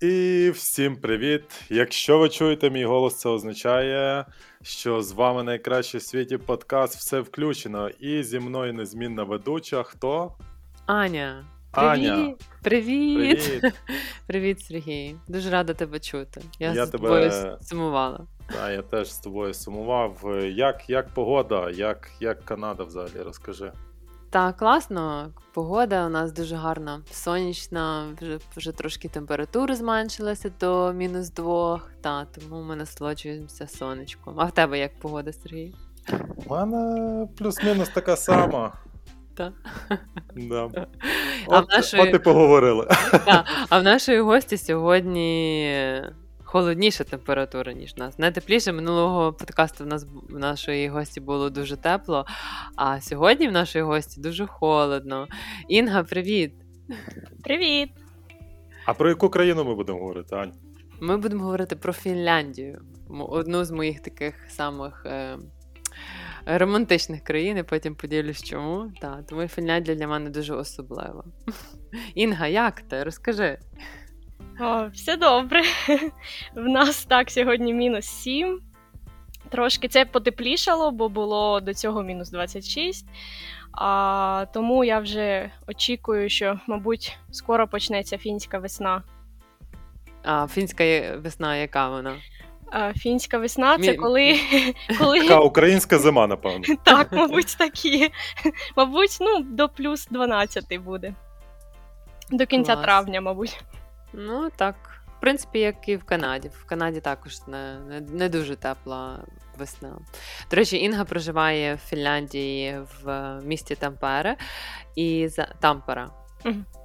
І всім привіт! Якщо ви чуєте мій голос, це означає, що з вами найкращий в світі подкаст все включено. І зі мною незмінна ведуча. Хто? Аня. Аня. Привіт. Привіт. Привіт, Сергій. Дуже рада тебе чути. Я, Я з тебе- тобою сумувала. Та, я теж з тобою сумував. Як, як погода, як, як Канада взагалі, розкажи. Так, класно. Погода у нас дуже гарна, сонячна, вже, вже трошки температура зменшилася до мінус двох. Та, тому ми насолоджуємося сонечком. А в тебе як погода, Сергій? У мене плюс-мінус така сама. Та. Да. А От, нашої- от і поговорили. А в нашої гості сьогодні холодніша температура, ніж в нас. Не тепліше минулого подкасту в нас в нашої гості було дуже тепло, а сьогодні в нашої гості дуже холодно. Інга, привіт! Привіт! А про яку країну ми будемо говорити, Ань? Ми будемо говорити про Фінляндію, одну з моїх таких самих. Е- Романтичних країн, і потім поділюсь чому. Та, тому Фінляндія для мене дуже особлива. Інга, як ти? Розкажи. О, все добре. В нас так сьогодні мінус 7. Трошки це потеплішало, бо було до цього мінус 26. А, тому я вже очікую, що, мабуть, скоро почнеться фінська весна. А фінська весна, яка вона? А, фінська весна це коли, коли Така українська зима, напевно. так, мабуть, такі. Мабуть, ну, до плюс 12 буде. До кінця Клас. травня, мабуть. Ну так. В принципі, як і в Канаді. В Канаді також не, не, не дуже тепла весна. До речі, Інга проживає в Фінляндії в місті Тампере і за Тампера.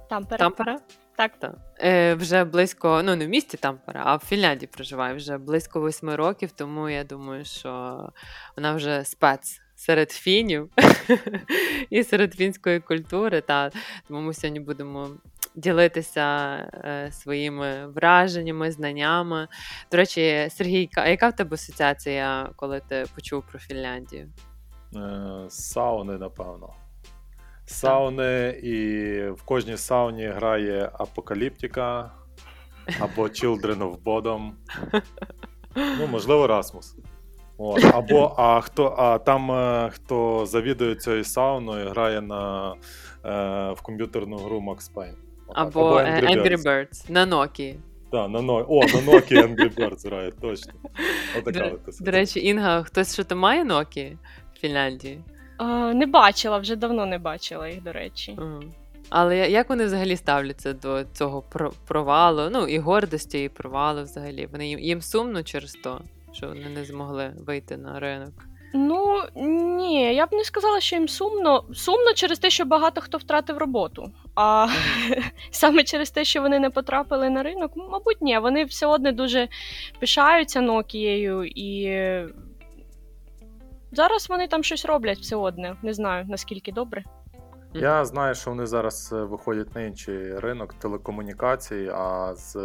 Там перед... Тампера? Так. Так. Е, вже близько, ну не в місті Тампера, а в Фінляндії проживає вже близько восьми років, тому я думаю, що вона вже спец серед фінів і серед фінської культури. Та тому ми сьогодні будемо ділитися е, своїми враженнями, знаннями. До речі, Сергій, яка в тебе асоціація, коли ти почув про Фінляндію? Е, Сауни, напевно. Сауни, і в кожній сауні грає Апокаліптика або Children of Bodom. Ну, можливо, Расмус. От. Або а хто, а там е, хто завідує цією сауною, грає на, е, в комп'ютерну гру Max Payne. Отак. Або, е, Angry Birds на Nokia. Да, на, но... О, на Nokia Angry Birds грає, точно. Отака До, от до речі, Інга, хтось що то має Nokia в Фінляндії? А, не бачила, вже давно не бачила їх, до речі. Мгм. Але як вони взагалі ставляться до цього про- провалу? Ну і гордості, і провалу взагалі. Вони їм, їм сумно через то, що вони не змогли вийти на ринок. Ну ні, я б не сказала, що їм сумно. Сумно через те, що багато хто втратив роботу. А саме через те, що вони не потрапили на ринок, мабуть, ні. Вони все одно дуже пишаються Нокією і. Зараз вони там щось роблять все одне. Не знаю наскільки добре. Я знаю, що вони зараз е, виходять на інший ринок телекомунікацій, а з,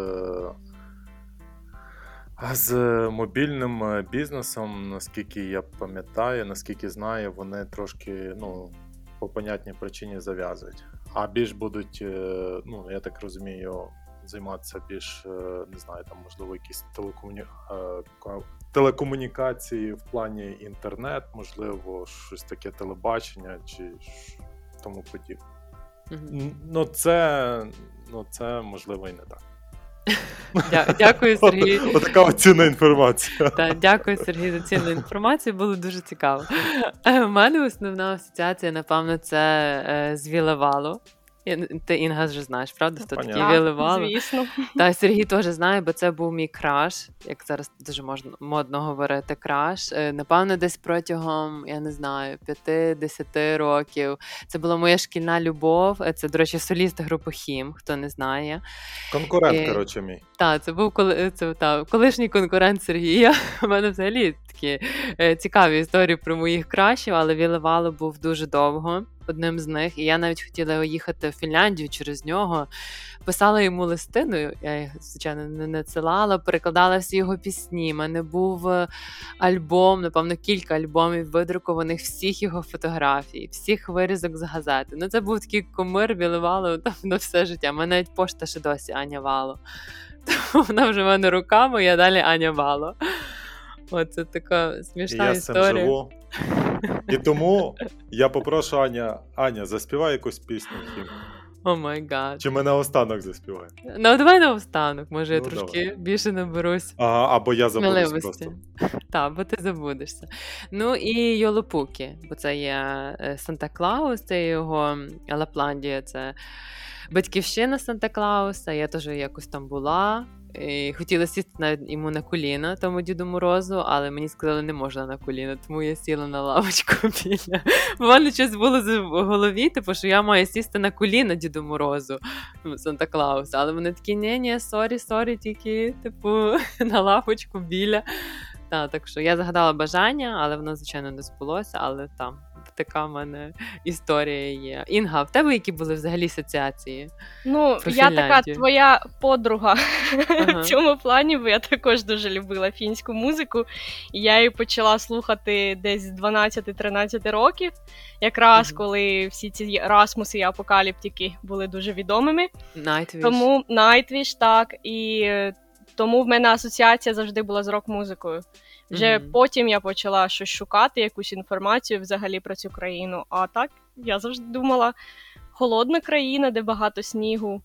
а з мобільним е, бізнесом, наскільки я пам'ятаю, наскільки знаю, вони трошки ну, по понятній причині зав'язують. А більш будуть, е, ну, я так розумію, займатися більш, е, не знаю, там, можливо, якісь телекомуні... телекомунікації в плані інтернет, можливо, щось таке телебачення чи тому подібне. Н- Ну, це, ну, це можливо і не так. Дя- Дякую, Сергій. От, отака от цінна інформація. Та, дякую, Сергій, за цінну інформацію. Було дуже цікаво. У мене основна асоціація, напевно, це е, з Вілевалу. Ти Інга вже знаєш, правда? Хто такий понятно. Звісно. Та Сергій теж знає, бо це був мій краш, як зараз дуже можна модно говорити, краш. Е, Напевно, десь протягом, я не знаю, 5-10 років. Це була моя шкільна любов. Е, Це, до речі, соліст групи Хім, хто не знає. Конкурент, Е, коротше, мій. Так, це був коли це та колишній конкурент Сергія. У мене взагалі такі е, цікаві історії про моїх крашів, але Вілевало був дуже довго. Одним з них, і я навіть хотіла їхати в Фінляндію через нього. Писала йому листину, я їх, звичайно, не надсилала, перекладала всі його пісні. У мене був е, альбом, напевно, кілька альбомів видрукованих всіх його фотографій, всіх вирізок з газети. Ну, це був такий комир білевало там на все життя. У мене навіть пошта ще досі Аня Вало. Тому вона вже в мене руками, я далі Аня Вало. Оце така смішна я історія. цим живу. І тому я попрошу Аня, Аня, заспівай якусь пісню. Хім. О май гад. Чи мене останок заспіває? Ну, давай наостанок, може, я Ну, трошки давай. більше наберусь. А, або я забуду Сміливості. просто. Так, бо ти забудешся. Ну і Йолопуки, бо це є е, Санта Клаус, це його Лапландія, це батьківщина Санта Клауса. Я теж якось там була. І хотіла сісти навіть йому на коліна, тому Діду Морозу, але мені сказали, не можна на коліна, тому я сіла на лавочку біля. В мене щось було в голові, типу, що я маю сісти на коліна Діду Морозу ну, Санта Клауса. Але вони такі, ні, ні, sorry, sorry, тільки, типу, на лавочку біля. Та, так що я загадала бажання, але воно, звичайно, не збулося, але там така в мене історія є. Інга, в тебе які були взагалі асоціації? Ну, Про я така твоя подруга Ага. в цьому плані, бо я також дуже любила фінську музику. І я її почала слухати десь з 12-13 років, якраз Мгм. коли всі ці Расмуси і апокаліптики були дуже відомими. Nightwish. Тому Nightwish, так, і тому в мене асоціація завжди була з рок-музикою. Вже Мгм. потім я почала щось шукати, якусь інформацію взагалі про цю країну. А так я завжди думала: холодна країна, де багато снігу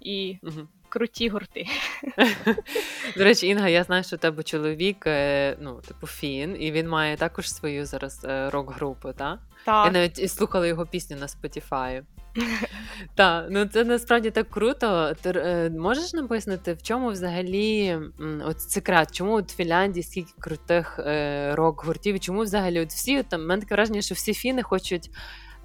і Мгм. круті гурти. До речі, Інга, я знаю, що у тебе чоловік, е, ну, типу, фін, і він має також свою зараз е, рок-групу, так? Я навіть слухала його пісню на Spotify. Так, ну це насправді так круто. Ти е, можеш нам пояснити, в чому взагалі м, от секрет, чому от в Фінляндії скільки крутих е, рок-гуртів, чому взагалі от всі там в мене таке враження, що всі фіни хочуть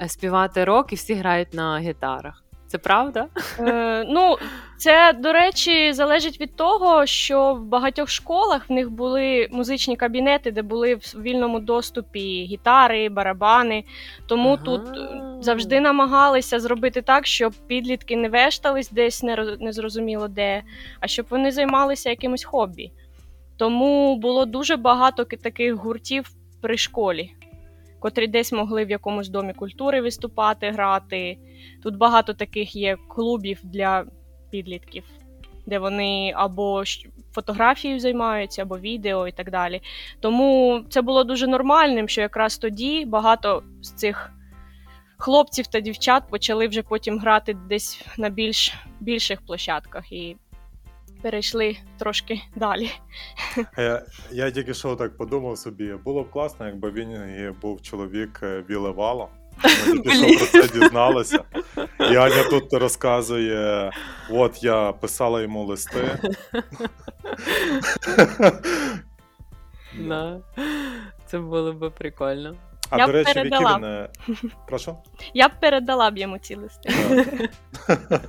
е, співати рок і всі грають на гітарах. Це правда? е, ну це до речі залежить від того, що в багатьох школах в них були музичні кабінети, де були в вільному доступі гітари, барабани. Тому Ага. тут завжди намагалися зробити так, щоб підлітки не вештались десь незрозуміло де, а щоб вони займалися якимось хобі. Тому було дуже багато таких гуртів при школі, котрі десь могли в якомусь домі культури виступати, грати. Тут багато таких є клубів для підлітків, де вони або фотографією займаються, або відео і так далі. Тому це було дуже нормальним, що якраз тоді багато з цих хлопців та дівчат почали вже потім грати десь на більш більших площадках і перейшли трошки далі. Я, я тільки що так подумав собі, було б класно, якби він був чоловік е, Біле Вало. Ми тільки що про це дізналися. І Аня тут розказує: от я писала йому листи. Да. Це було би прикольно. А Я до речі, які передала. він. е, Прошу? Я б передала б йому ці листи.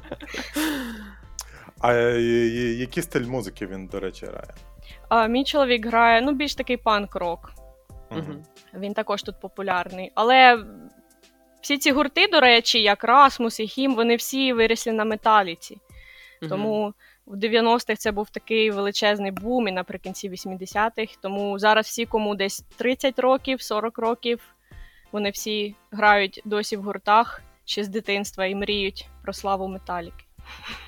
А е, е, який стиль музики він, до речі, грає? А мій чоловік грає ну більш такий панк-рок. Мгм. Він також тут популярний. Але всі ці гурти, до речі, як Расмус і Хім, вони всі виросли на металіці. Мгм. Тому в 90-х це був такий величезний бум, і наприкінці 80-х. Тому зараз всі, кому десь 30 років, 40 років, вони всі грають досі в гуртах ще з дитинства і мріють про славу металіки.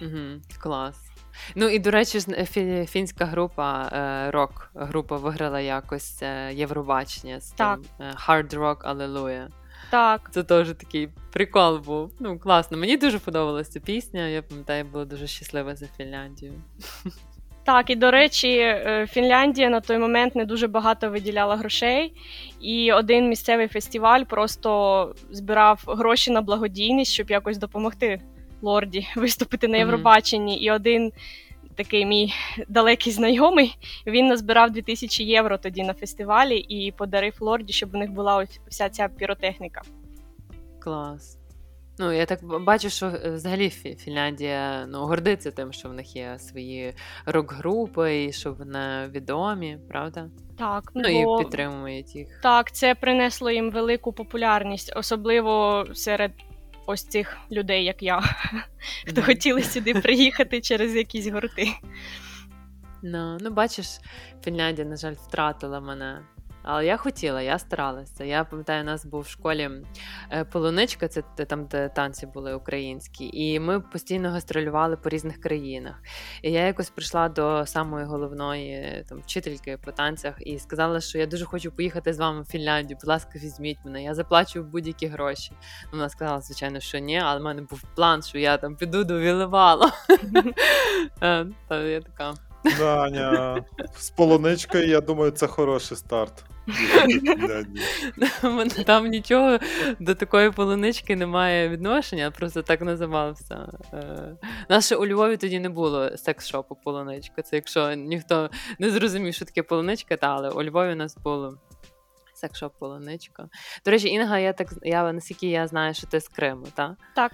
Угу, клас. Ну і до речі, фінська група, е, рок-група виграла якось е, Євробачення з Так. тим е, Hard Rock Alleluia. Так, Це теж такий прикол був. Ну, класно. Мені дуже подобалася ця пісня. Я пам'ятаю, була дуже щаслива за Фінляндію. Так, і до речі, Фінляндія на той момент не дуже багато виділяла грошей, і один місцевий фестиваль просто збирав гроші на благодійність, щоб якось допомогти лорді виступити на. Євробаченні. І один такий мій далекий знайомий він назбирав 2000 євро тоді на фестивалі і подарив лорді, щоб у них була ось вся ця піротехніка. Клас. Ну, я так бачу, що е, взагалі Фінляндія ну, гордиться тим, що в них є свої рок-групи і що вони відомі, правда? Так, ну бо... і підтримують їх. Так, це принесло їм велику популярність, особливо серед ось цих людей, як я, хто хотіли сюди приїхати через якісь гурти. Ну, ну, бачиш, Фінляндія, на жаль, втратила мене але я хотіла, я старалася. Я пам'ятаю, у нас був в школі е, полуничка, це там, де танці були українські, і ми постійно гастролювали по різних країнах. І я якось прийшла до самої головної там вчительки по танцях і сказала, що я дуже хочу поїхати з вами в Фінляндію. Будь ласка, візьміть мене. Я заплачу будь-які гроші. Вона сказала, звичайно, що ні, але в мене був план, що я там піду до Вілевало. Е, я така. Даня, з полуничкою, я думаю, це хороший старт. Там нічого до такої полунички немає відношення, просто так називався. Е, наше у Львові тоді не було секс-шопу полуничка. Це якщо ніхто не зрозумів, що таке полуничка, та але у Львові у нас було. Секшоп полуничка. До речі, Інга, я так я наскільки я знаю, що ти з Криму, так? Так.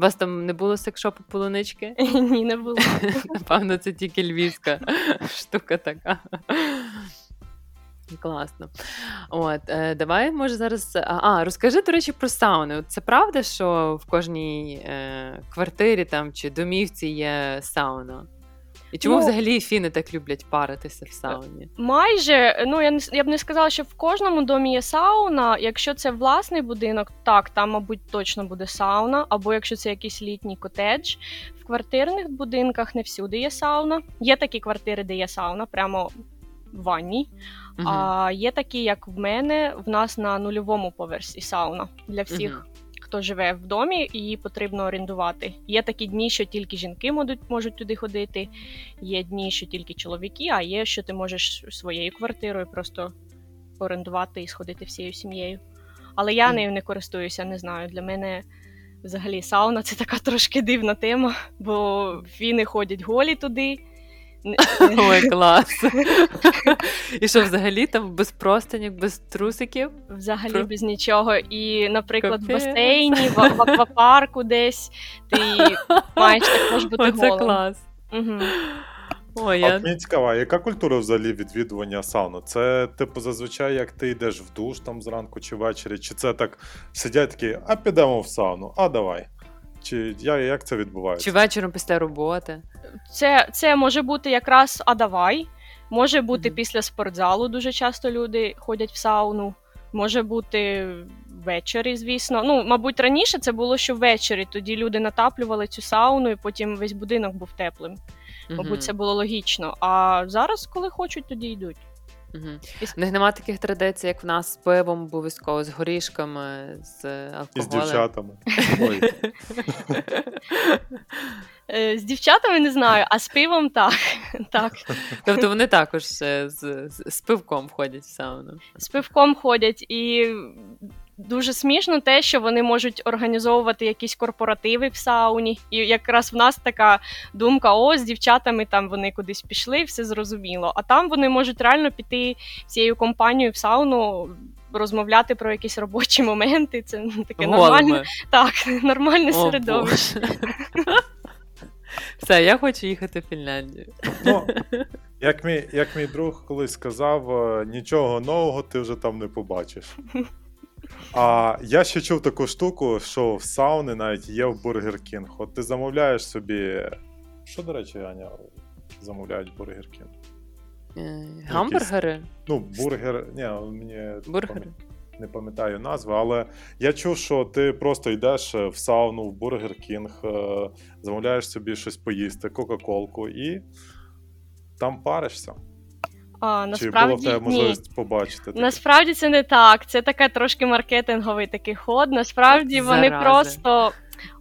У вас там не було секшопу полунички? Ні, не було. Напевно, це тільки львівська штука така. Класно. От, е, Давай, може, зараз. А, розкажи, до речі, про сауни. Це правда, що в кожній е, квартирі там чи домівці є сауна? І чому ну, взагалі фіни так люблять паритися в сауні? Майже, ну я не я б не сказала, що в кожному домі є сауна. Якщо це власний будинок, так, там, мабуть, точно буде сауна, або якщо це якийсь літній котедж. В квартирних будинках не всюди є сауна. Є такі квартири, де є сауна, прямо в ванні. Uh-huh. А є такі, як в мене, в нас на нульовому поверсі сауна для всіх. Uh-huh хто живе в домі, її потрібно орендувати. Є такі дні, що тільки жінки можуть можуть туди ходити, є дні, що тільки чоловіки, а є, що ти можеш своєю квартирою просто орендувати і сходити всією сім'єю. Але я нею не користуюся, не знаю. Для мене взагалі сауна це така трошки дивна тема, бо фіни ходять голі туди. Ой, клас. І що взагалі там без простинів, без трусиків? Взагалі Про... без нічого. І, наприклад, Капець. в басейні, в, в аквапарку десь ти маєш також бути Оце голим. клас. Угу. Ой, я... Мені цікаво, яка культура взагалі відвідування сауни? Це, типу, зазвичай, як ти йдеш в душ там зранку чи ввечері, чи це так сидять такі, а підемо в сауну, а давай. Чи як це відбувається? Чи вечором після роботи? Це це може бути якраз а давай. Може бути mm-hmm. після спортзалу. Дуже часто люди ходять в сауну. Може бути ввечері, звісно. Ну, мабуть, раніше це було що ввечері. Тоді люди натаплювали цю сауну, і потім весь будинок був теплим. Мабуть, mm-hmm. це було логічно. А зараз, коли хочуть, тоді йдуть. Угу. У них нема таких традицій, як в нас з пивом, обов'язково з горішками, з алкоголем. І з дівчатами. Е, з дівчатами не знаю, а з пивом так. так. Тобто вони також з, з, з пивком ходять в сауну. З пивком ходять і Дуже смішно те, що вони можуть організовувати якісь корпоративи в сауні, і якраз в нас така думка: о, з дівчатами там вони кудись пішли, все зрозуміло. А там вони можуть реально піти всією компанією в сауну. Розмовляти про якісь робочі моменти, це таке нормальне так, нормальне О, середовище. Все, я хочу їхати в Фінляндію. Ну, Як мій як мій друг колись сказав, е, нічого нового ти вже там не побачиш. А я ще чув таку штуку, що в сауни навіть є в Burger King. От ти замовляєш собі. Що, до речі, Аня, замовляють в Burger King? Е, гамбургери? Ну, бургер. Ні, мені Бургери. не пам'ятаю назви, але я чув, що ти просто йдеш в сауну, в Burger King, е, замовляєш собі щось поїсти, Кока-Колку і там паришся. А, насправді, Чи була в тебе можливість ні. побачити? Таке? Насправді це не так. Це таке трошки маркетинговий такий ход. Насправді Зарази. вони просто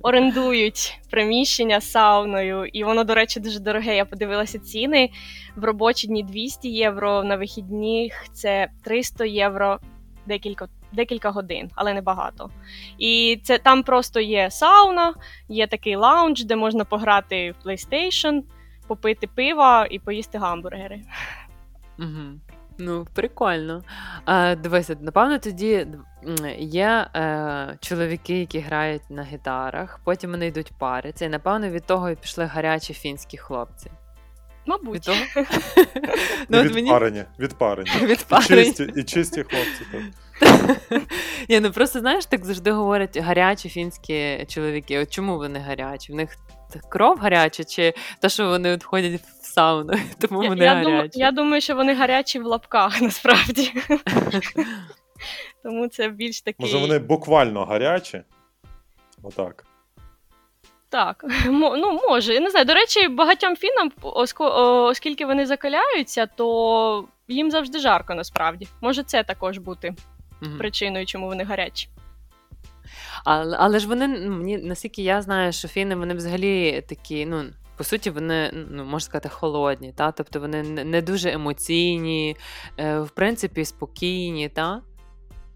орендують приміщення з сауною, і воно, до речі, дуже дороге. Я подивилася ціни. В робочі дні 200 євро, на вихідних це 300 євро декілька. Декілька годин, але не багато. І це там просто є сауна, є такий лаунж, де можна пограти в PlayStation, попити пива і поїсти гамбургери. Угу. Ну, прикольно. А, Дивися, напевно, тоді є е, чоловіки, які грають на гітарах, потім вони йдуть париться, і напевно від того і пішли гарячі фінські хлопці. Мабуть. Від того? ну, відпарені, відпарені. відпарені. І чисті, і чисті хлопці. Так. Ні, ну Просто знаєш, так завжди говорять гарячі фінські чоловіки. От чому вони гарячі? В них кров гаряча, чи те, що вони от ходять в сауну, тому вони я, гарячі? Думаю, я думаю, що вони гарячі в лапках насправді. Тому це більш такий... Може, вони буквально гарячі? Отак. Так, ну може. Я не знаю. До речі, багатьом фінам, оскільки вони закаляються, то їм завжди жарко насправді. Може це також бути mm-hmm. причиною, чому вони гарячі. Але, але ж вони, мені наскільки я знаю, що фіни вони взагалі такі, ну. По суті, вони ну можна сказати холодні, та тобто вони не дуже емоційні, е, в принципі, спокійні, та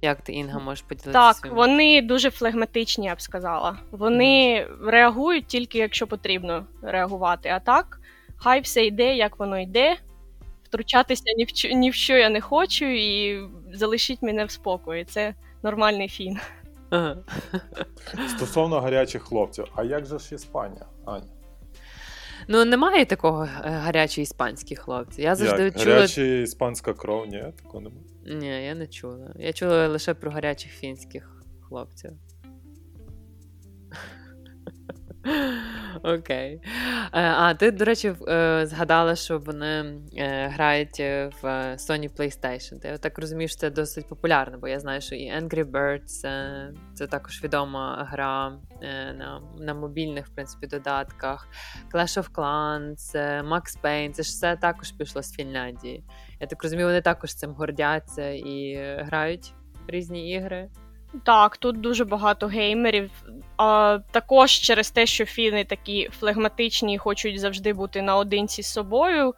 як ти Інга можеш поділитися? Так, своїм? вони дуже флегматичні, я б сказала. Вони mm. реагують тільки якщо потрібно реагувати. А так, хай все йде, як воно йде. Втручатися ні в ні в що я не хочу, і залишіть мене в спокої. Це нормальний фін. Ага. Стосовно гарячих хлопців, а як же ж Іспанія, Аня? Ну, немає такого е, гарячі іспанські хлопці. Я завжди Як? чула... Гаряча іспанська кров, ні, такого немає. Ні, я не чула. Я чула лише про гарячих фінських хлопців. Окей. Е, а ти, до речі, е, згадала, що вони е, грають в Sony PlayStation. Ти так розумієш, це досить популярно, бо я знаю, що і Angry Birds це також відома гра на на мобільних в принципі, додатках. Clash of Clans, Max Payne, це ж все також пішло з Фінляндії. Я так розумію, вони також цим гордяться і грають різні ігри. Так, тут дуже багато геймерів. А, Також через те, що фіни такі флегматичні і хочуть завжди бути наодинці з собою.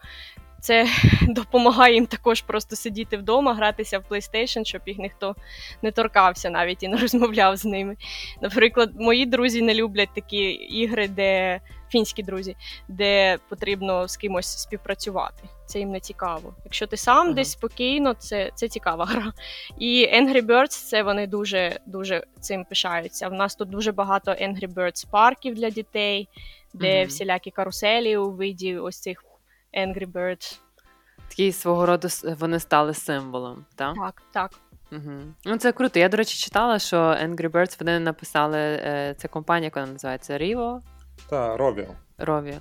Це допомагає їм також просто сидіти вдома, гратися в PlayStation, щоб їх ніхто не торкався навіть і не розмовляв з ними. Наприклад, мої друзі не люблять такі ігри, де фінські друзі, де потрібно з кимось співпрацювати. Це їм не цікаво. Якщо ти сам ага. десь спокійно, це це цікава гра. І Angry Birds це вони дуже дуже цим пишаються. В нас тут дуже багато Angry Birds парків для дітей, де ага. всілякі каруселі у виді ось цих Angry Birds. Такий свого роду вони стали символом, так? Так, так. Угу. Ну, Це круто. Я, до речі, читала, що Angry Birds вони написали. Е, це компанія, яка називається Rivo. Так, Rovio. Rovio.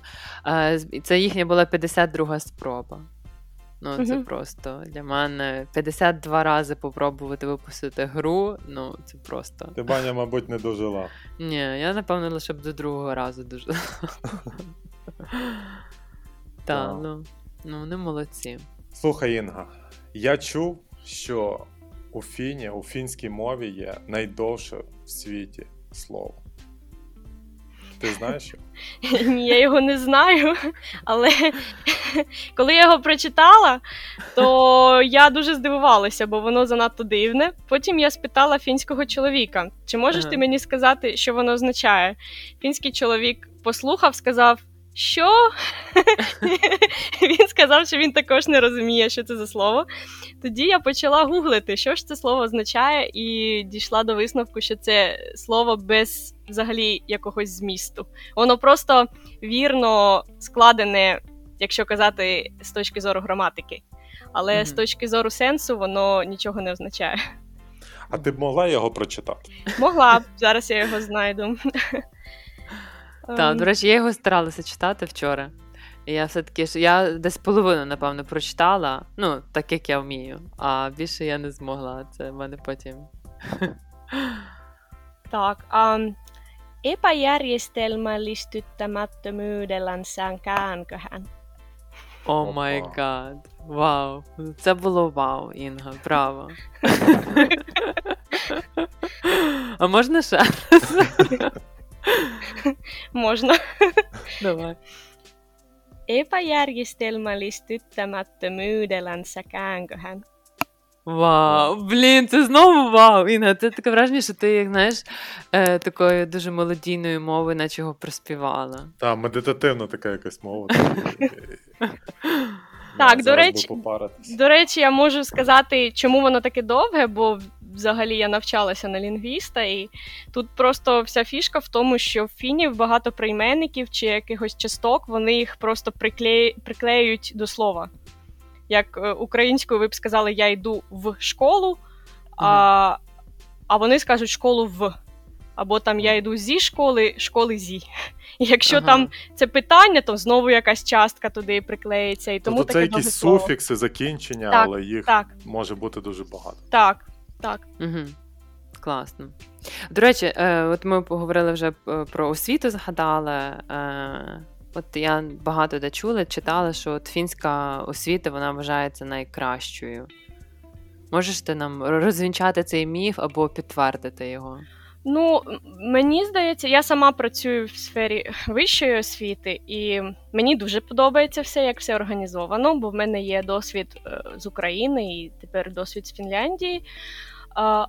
Це їхня була 52 спроба. Ну, це угу. просто для мене 52 рази попробувати випустити гру. Ну, це просто. Ти баня, мабуть, не дожила. Ні, я напевно лише б до другого разу дожила. Так, ну, ну вони молодці. Слухай, Інга, я чув, що у фіні, у фінській мові є найдовше в світі слово. Ти знаєш? Ні, я його не знаю. Але коли я його прочитала, то я дуже здивувалася, бо воно занадто дивне. Потім я спитала фінського чоловіка: чи можеш ага. ти мені сказати, що воно означає? Фінський чоловік послухав, сказав. Що? Він сказав, що він також не розуміє, що це за слово. Тоді я почала гуглити, що ж це слово означає, і дійшла до висновку, що це слово без взагалі якогось змісту. Воно просто вірно складене, якщо казати з точки зору граматики. Але mm-hmm. з точки зору сенсу, воно нічого не означає. А ти б могла його прочитати? Могла б, зараз я його знайду. Так, ем. до речі, я його старалася читати вчора. Я все-таки я десь половину, напевно, прочитала, ну, так як я вмію, а більше я не змогла. Це в мене потім. Так. Um, epäjärjestelmällistyttämättömyydellänsä käänkö hän? О май гад. Вау. Це було вау, Інга, браво. а можна ще? Можна. Давай. Epäjärjestelmällistyttämättömyydellänsä käänkö hän? Вау, блін, це знову вау! Інга, це таке враження, що ти, як знаєш, е, такою дуже молодійною мовою, наче його проспівала. Так, медитативна така якась мова. Так, до речі, до речі, я можу сказати, чому воно таке довге, бо взагалі я навчалася на лінгвіста, і тут просто вся фішка в тому, що в фінів багато прийменників чи якихось часток, вони їх просто приклею, приклеюють до слова. Як е, українською ви б сказали, я йду в школу, а а вони скажуть школу в. Або там я йду зі школи, школи зі. І якщо ага. там це питання, то знову якась частка туди приклеїться. І тому тобто це якісь слово. суфікси, закінчення, так, але їх так. може бути дуже багато. Так, так. Угу. Класно. До речі, е, от ми поговорили вже е, про освіту, згадали. От я багато де чула, читала, що от фінська освіта вона вважається найкращою. Можеш ти нам розвінчати цей міф або підтвердити його? Ну, мені здається, я сама працюю в сфері вищої освіти, і мені дуже подобається все, як все організовано, бо в мене є досвід е, з України і тепер досвід з Фінляндії.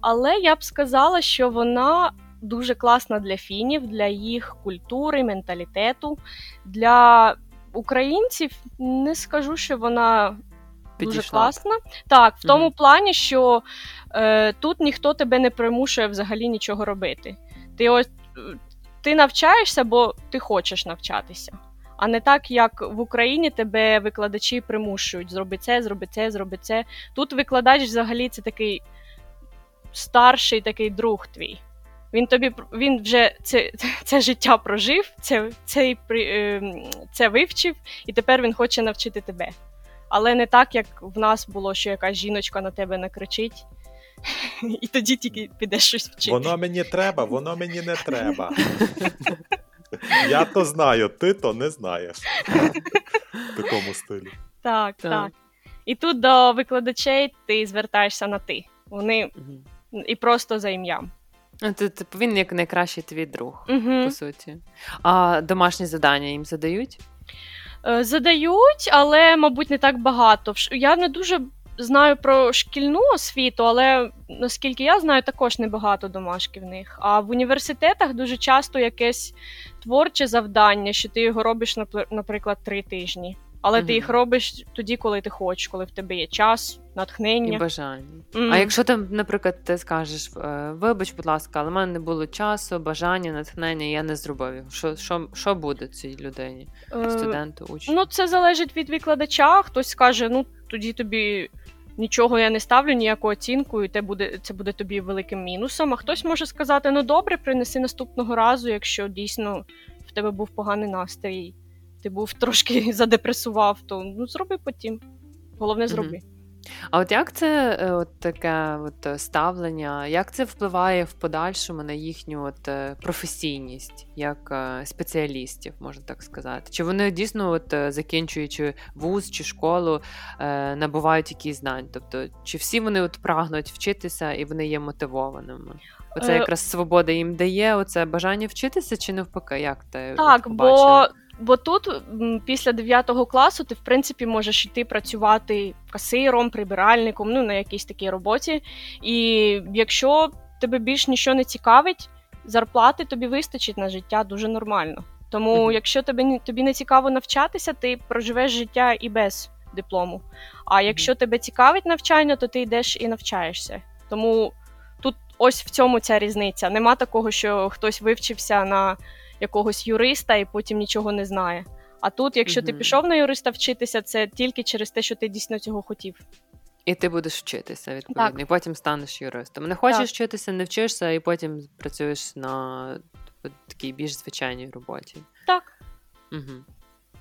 Але я б сказала, що вона дуже класна для фінів, для їх культури, менталітету. Для українців не скажу, що вона Підійшла. дуже класна. Так, в тому плані, що е, тут ніхто тебе не примушує взагалі нічого робити. Ти ось ти навчаєшся, бо ти хочеш навчатися. А не так, як в Україні тебе викладачі примушують зроби це, зроби це, зроби це. Тут викладач взагалі це такий старший такий друг твій. Він тобі він вже це це життя прожив, це це, ем, це вивчив, і тепер він хоче навчити тебе. Але не так, як в нас було, що якась жіночка на тебе накричить, і тоді тільки підеш щось вчити. Воно мені треба, воно мені не треба. Я то знаю, ти то не знаєш. В такому стилі. Так, так. так. І тут до викладачей ти звертаєшся на ти. Вони і просто за ім'ям. Типу, він як найкращий твій друг, угу. по суті. А домашні завдання їм задають? Е, задають, але, мабуть, не так багато. Я не дуже знаю про шкільну освіту, але наскільки я знаю, також небагато домашки в них. А в університетах дуже часто якесь творче завдання, що ти його робиш, наприклад, три тижні. Але ти їх робиш тоді, коли ти хочеш, коли в тебе є час, натхнення і бажання. А якщо там, наприклад, ти скажеш, «Е, вибач, будь ласка, але в мене не було часу, бажання, натхнення, я не зробив. Що що, що буде цій людині, е, студенту, учню? Ну, це залежить від викладача. Хтось скаже, ну тоді тобі. Нічого я не ставлю, ніяку оцінку, і це буде це буде тобі великим мінусом. А хтось може сказати: ну добре, принеси наступного разу, якщо дійсно в тебе був поганий настрій, ти був трошки задепресував, то ну зроби потім. Головне, зроби. Mm-hmm. А от як це е, от таке от е, ставлення, як це впливає в подальшому на їхню от е, професійність як спеціалістів, можна так сказати? Чи вони дійсно, от закінчуючи вуз чи школу, набувають якісь знань? Тобто, чи всі вони от прагнуть вчитися і вони є мотивованими? Оце якраз свобода їм дає оце бажання вчитися, чи навпаки? Як ти так? Бо Бо тут, після 9 класу, ти в принципі можеш йти працювати касиром, прибиральником, ну на якійсь такій роботі. І якщо тебе більш нічого не цікавить, зарплати тобі вистачить на життя дуже нормально. Тому, mm-hmm. якщо тобі тобі не цікаво навчатися, ти проживеш життя і без диплому. А якщо mm-hmm. тебе цікавить навчання, то ти йдеш і навчаєшся. Тому тут ось в цьому ця різниця. Нема такого, що хтось вивчився на якогось юриста і потім нічого не знає. А тут, якщо угу. ти пішов на юриста вчитися, це тільки через те, що ти дійсно цього хотів. І ти будеш вчитися, відповідно, так. і потім станеш юристом. Не хочеш так. вчитися, не вчишся, і потім працюєш на такій більш звичайній роботі. Так. Угу.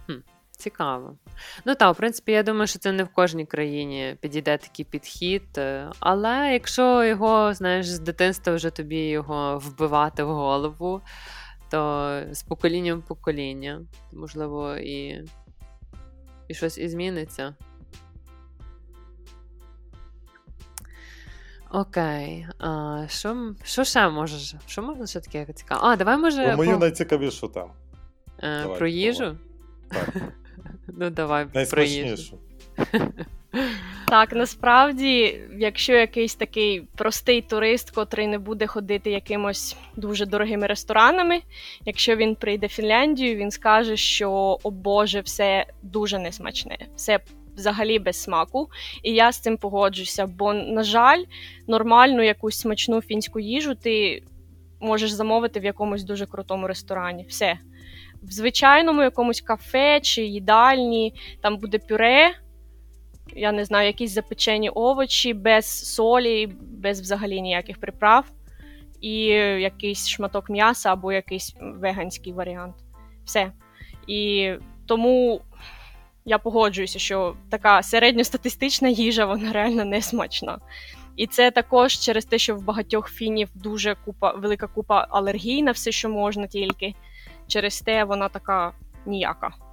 Хм. Цікаво. Ну так, в принципі, я думаю, що це не в кожній країні підійде такий підхід. Е, але якщо його, знаєш, з дитинства вже тобі його вбивати в голову, то з поколінням в покоління, можливо, і і щось і зміниться. Окей. А, Що що ще можеш? Що можна ще таке цікаве? А, давай може. Мою по... найцікавіше там. Е, давай, Про їжу? Так. Ну, давай про їжу. Так, насправді, якщо якийсь такий простий турист, котрий не буде ходити якимось дуже дорогими ресторанами, якщо він прийде в Фінляндію, він скаже, що о Боже, все дуже несмачне, все взагалі без смаку. І я з цим погоджуся. Бо, на жаль, нормальну якусь смачну фінську їжу ти можеш замовити в якомусь дуже крутому ресторані. Все. В звичайному якомусь кафе чи їдальні, там буде пюре, я не знаю, якісь запечені овочі без солі, без взагалі ніяких приправ, і якийсь шматок м'яса або якийсь веганський варіант. Все. І тому я погоджуюся, що така середньостатистична їжа, вона реально не смачна. І це також через те, що в багатьох фінів дуже купа, велика купа алергій на все, що можна тільки. Через те вона така ніяка.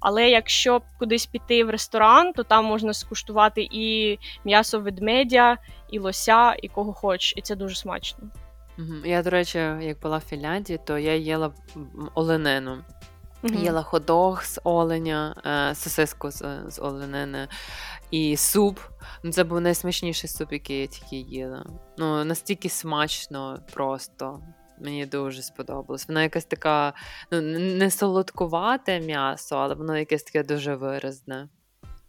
Але якщо кудись піти в ресторан, то там можна скуштувати і м'ясо ведмедя, і лося, і кого хоч, і це дуже смачно. Я, до речі, як була в Фінляндії, то я їла оленину. Мгм. Їла ходох з оленя, е, сосиску з, з оленини і суп. Ну, це був найсмачніший суп, який я тільки їла. Ну, настільки смачно просто. Мені дуже сподобалось. Воно якась така, ну, не солодкувате м'ясо, але воно якесь таке дуже виразне.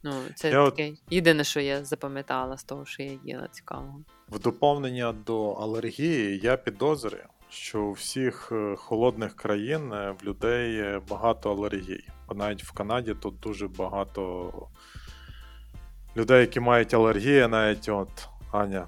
Ну, це Я от- таке єдине, що я запам'ятала з того, що я їла цікавого. В доповнення до алергії я підозрюю, що у всіх е, холодних країн е, в людей багато алергій. Бо навіть в Канаді тут дуже багато людей, які мають алергії, навіть от Аня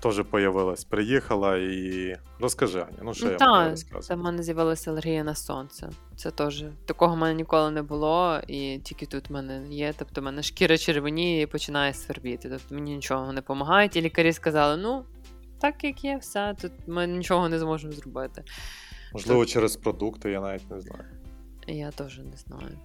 теж появилась, приїхала і розкажи, Аня, ну що Ну, я та, можу Це в мене з'явилася алергія на сонце. Це теж такого в мене ніколи не було, і тільки тут в мене є. Тобто, в мене шкіра червоніє і починає свербіти. Тобто мені нічого не допомагає. І лікарі сказали: ну, так як є, все, тут ми нічого не зможемо зробити. Можливо, через продукти, я навіть не знаю. Я теж не знаю.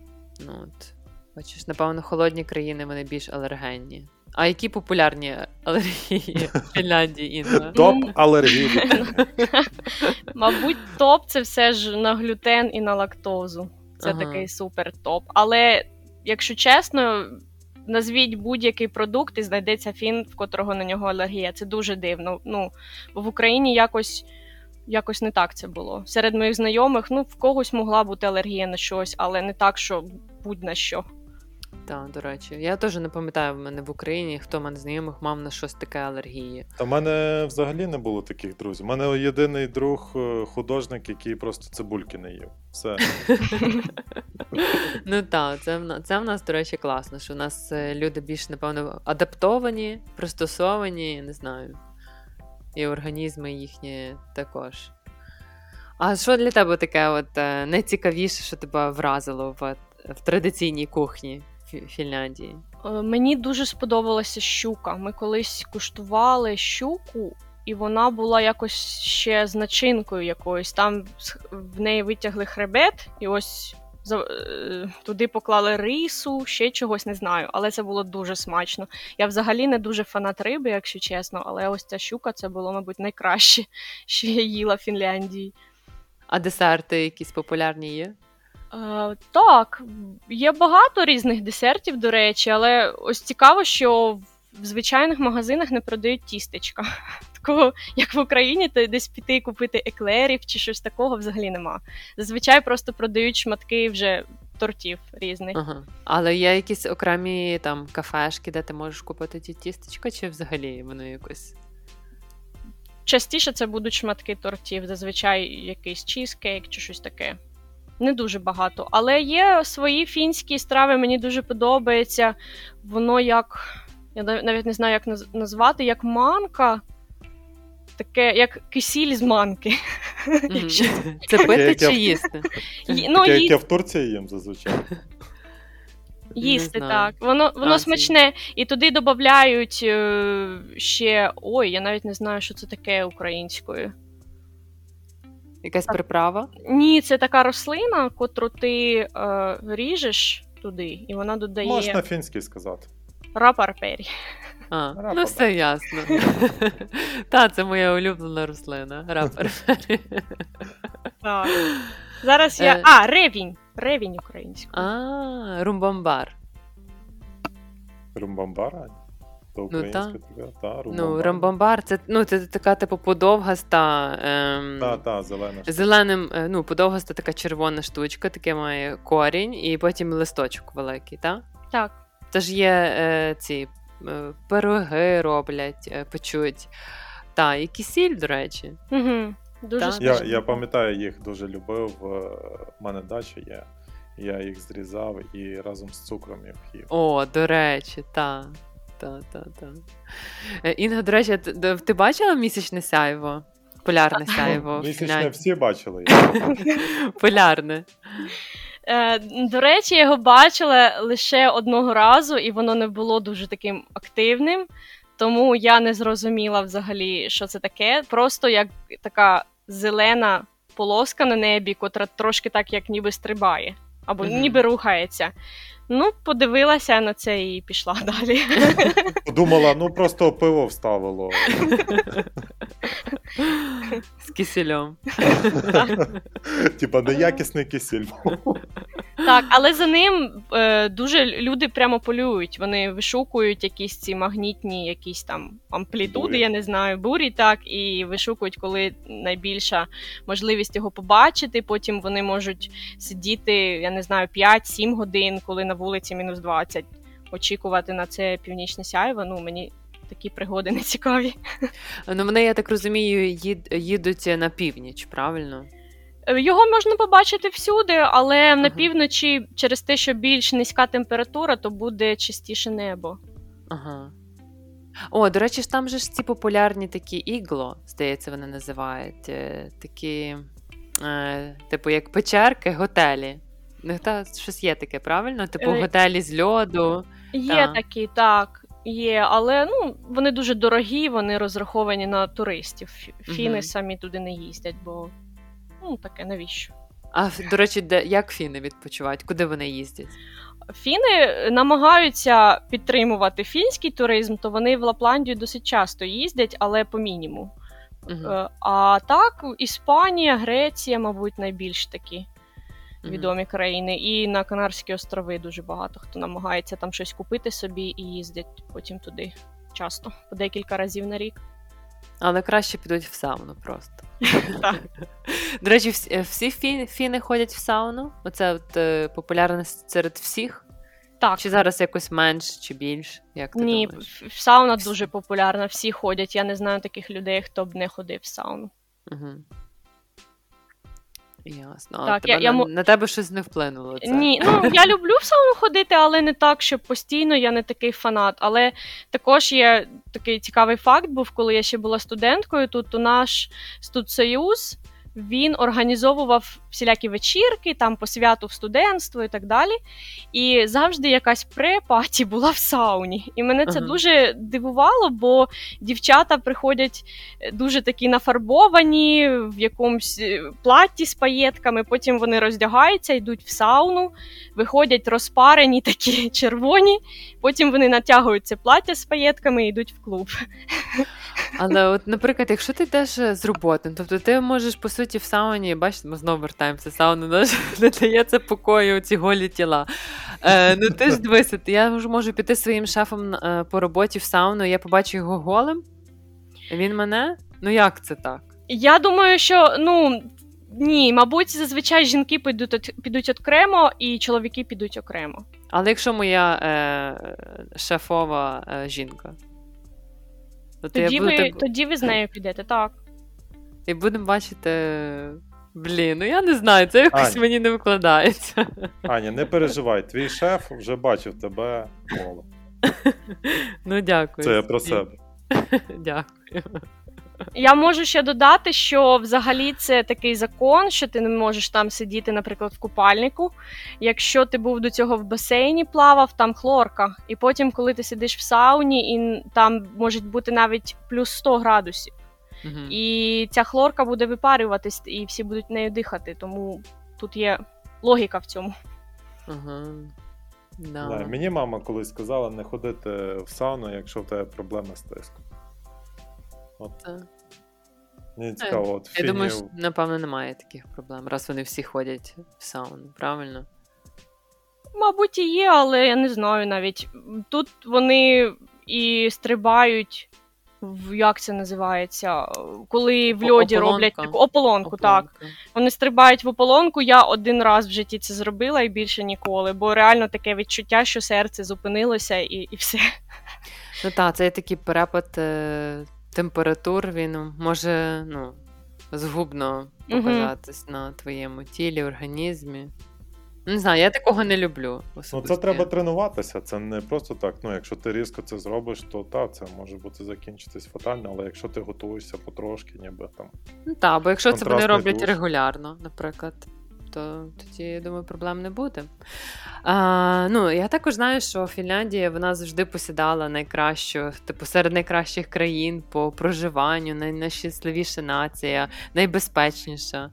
Ну от, бачиш, напевно, холодні країни вони більш алергенні. А які популярні алергії в Фінляндії Інна? Топ алергії. Мабуть, топ це все ж на глютен і на лактозу. Це Ага. такий супер топ. Але, якщо чесно, назвіть будь-який продукт і знайдеться фін, в котрого на нього алергія. Це дуже дивно. Ну, бо в Україні якось. Якось не так це було. Серед моїх знайомих, ну, в когось могла бути алергія на щось, але не так, що будь-на що. Так, до речі, я теж не пам'ятаю в мене в Україні, хто мене знайомих мав на щось таке алергії. Та в мене взагалі не було таких друзів. У мене єдиний друг е, художник, який просто цибульки не їв. Все. Ну так, це, в це в нас, до речі, класно, що в нас е, люди більш, напевно, адаптовані, пристосовані, не знаю. І організми їхні також. А що для тебе таке от, е, найцікавіше, що тебе вразило в, в традиційній кухні Фінляндії? Е, Мені дуже сподобалася щука. Ми колись куштували щуку, і вона була якось ще з начинкою якоюсь. Там в неї витягли хребет, і ось е, туди поклали рису, ще чогось не знаю. Але це було дуже смачно. Я взагалі не дуже фанат риби, якщо чесно, але ось ця щука це було, мабуть, найкраще, що я їла в Фінляндії. А десерти якісь популярні є? Е, так, є багато різних десертів, до речі, але ось цікаво, що в звичайних магазинах не продають тістечка. Такого, як в Україні, то десь піти купити еклерів чи щось такого взагалі нема. Зазвичай просто продають шматки вже тортів різних. Ага. Але є якісь окремі там кафешки, де ти можеш купити ті тістечка, чи взагалі воно якось. Частіше це будуть шматки тортів, зазвичай якийсь чізкейк чи щось таке. Не дуже багато. Але є свої фінські страви, мені дуже подобається. Воно як. Я навіть не знаю, як назвати, як манка. Таке, як кисіль з манки. Що- Це пити чи їсти? Ну, Таке, як я в Турції їм зазвичай. їсти, так. Воно, воно А, смачне. І туди додають е, ще. Ой, я навіть не знаю, що це таке українською. Якась приправа? Ні, це така рослина, котру ти е, ріжеш туди, і вона додає Можна фінський сказати. рапарпері. А, Рапа, ну все ясно. Та, це моя улюблена рослина. Так. Зараз я. Е. А, ревінь. Ревінь українською. А, румбамбар. Румбамбара? То Ну, українська така, та, Ну, рамбамбар це, ну, це така, типу, подовгаста. Ем, Та, та, зелена. Зеленим, е, ну, подовгаста така червона штучка, таке має корінь, і потім листочок великий, так? Так, Це ж є е, ці е, пироги роблять, е, печуть. Та, і кисіль, до речі. Угу. Дуже Так. Я, я пам'ятаю, їх дуже любив. е, У мене дача є. Я їх зрізав і разом з цукром їх їв. О, до речі, та. Та, та, та. Е, Інга, до речі, ти, ти бачила місячне сяйво? Полярне сяйво. Місячне всі бачили. Полярне. Е, до речі, я його бачила лише одного разу, і воно не було дуже таким активним. Тому я не зрозуміла взагалі, що це таке. Просто як така зелена полоска на небі, котра трошки так, як ніби стрибає, або Мгм. ніби рухається. Ну, подивилася на це і пішла далі. Подумала, ну просто пиво вставило. З кисельом. Типа неякісний кисіль. Так, але за ним е, дуже люди прямо полюють. Вони вишукують якісь ці магнітні, якісь там амплітуди, Бурі. я не знаю, бурі, так, і вишукують, коли найбільша можливість його побачити. Потім вони можуть сидіти, я не знаю, 5-7 годин, коли на вулиці мінус 20, очікувати на це північне сяйво. Ну, мені такі пригоди не цікаві. Ну, вони, я так розумію, їд, їдуть на північ, правильно? Е, Його можна побачити всюди, але на півночі, через те, що більш низька температура, то буде чистіше небо. Ага. О, до речі, ж там же ж ці популярні такі ігло, здається, вони називають. е, Такі, е, типу, як печерки, готелі. Ну, та щось є таке, правильно? Типу, Е, готелі з льоду. Є Так. такі, так, є, але ну, вони дуже дорогі, вони розраховані на туристів. Фі- Фіни Мгм. самі туди не їздять, бо ну таке навіщо? А до речі, де як фіни відпочивають? Куди вони їздять? Фіни намагаються підтримувати фінський туризм, то вони в Лапландію досить часто їздять, але по мінімуму. Угу. Е, А так, Іспанія, Греція, мабуть, найбільш такі. Відомі країни. І на Канарські острови дуже багато хто намагається там щось купити собі і їздять потім туди часто, по декілька разів на рік. Але краще підуть в сауну просто. До речі, всі, всі фіни ходять в сауну? Оце от, е, популярне серед всіх? Так, Чи зараз якось менш чи більш? Як ти ні, думаєш? сауна дуже популярна, всі ходять. Я не знаю таких людей, хто б не ходив в сауну. Угу. Ясно. А Так, тебе, я- я на, я... на тебе щось не вплинуло. Це? Ні, ну я люблю в самому ходити, але не так, що постійно я не такий фанат. Але також є такий цікавий факт, був, коли я ще була студенткою. Тут у наш студсоюз він організовував всілякі вечірки, там по святу в студентство і так далі. І завжди якась пре-паті була в сауні. І мене це Ага. дуже дивувало, бо дівчата приходять е, дуже такі нафарбовані в якомусь е, платі з паєтками. Потім вони роздягаються, йдуть в сауну, виходять розпарені, такі червоні. Потім вони натягують це плаття з паєтками і йдуть в клуб. Але, от, наприклад, якщо ти йдеш е, з роботи, ну, тобто ти можеш по суті в сауні, бачите, ми знову вертаємося. Сауна наш не дається покою ці голі тіла. Е, ну ти ж дивися, я ж можу піти своїм шефом е, по роботі в сауну, я побачу його голим. Він мене? Ну як це так? Я думаю, що ну. Ні, мабуть, зазвичай жінки підуть, підуть окремо, і чоловіки підуть окремо. Але якщо моя е, шефова е, жінка, Тоді я буду ви, так- тоді ви з нею підете, так. і будемо бачити. Блін, ну я не знаю, це якось Аня. мені не викладається. Аня, не переживай, твій шеф вже бачив тебе голо. Ну, дякую. Це я про себе. Дякую. Я можу ще додати, що взагалі це такий закон, що ти не можеш там сидіти, наприклад, в купальнику. Якщо ти був до цього в басейні, плавав, там хлорка. І потім, коли ти сидиш в сауні, і там може бути навіть плюс 100 градусів. Мгм. І ця хлорка буде випарюватись, і всі будуть нею дихати. Тому тут є логіка в цьому. Ага. Да. Да, мені мама колись сказала не ходити в сауну, якщо в тебе проблеми з тиском. От. Так. Мені цікаво, от Я думаю, що, напевно, немає таких проблем, раз вони всі ходять в сауну, правильно? Мабуть, і є, але я не знаю навіть. Тут вони і стрибають в як це називається, коли в льоді Ополонка. роблять таку ополонку, так. Вони стрибають в ополонку. Я один раз в житті це зробила і більше ніколи, бо реально таке відчуття, що серце зупинилося і, і все. Ну так, це є такий перепад е, температур, він може ну, згубно показатись на твоєму тілі, організмі. Не знаю, я такого не люблю. Ну, це треба тренуватися. Це не просто так. Ну, якщо ти різко це зробиш, то та, це може бути закінчитись фатально, але якщо ти готуєшся потрошки, ніби там. Ну так, бо якщо це вони роблять душ. регулярно, наприклад, то тоді, я думаю, проблем не буде. А, ну, я також знаю, що Фінляндія вона завжди посідала найкращу, типу, серед найкращих країн по проживанню, най- найщасливіша нація, найбезпечніша.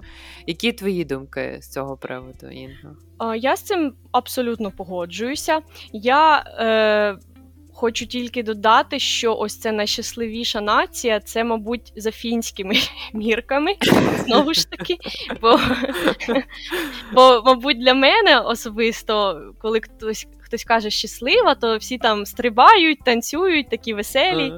Які твої думки з цього приводу, Інга? Я з цим абсолютно погоджуюся. Я е, хочу тільки додати, що ось це найщасливіша нація, це, мабуть, за фінськими мірками. Знову ж таки. Бо, бо, мабуть, для мене особисто, коли хтось. Хтось каже щаслива, то всі там стрибають, танцюють, такі веселі.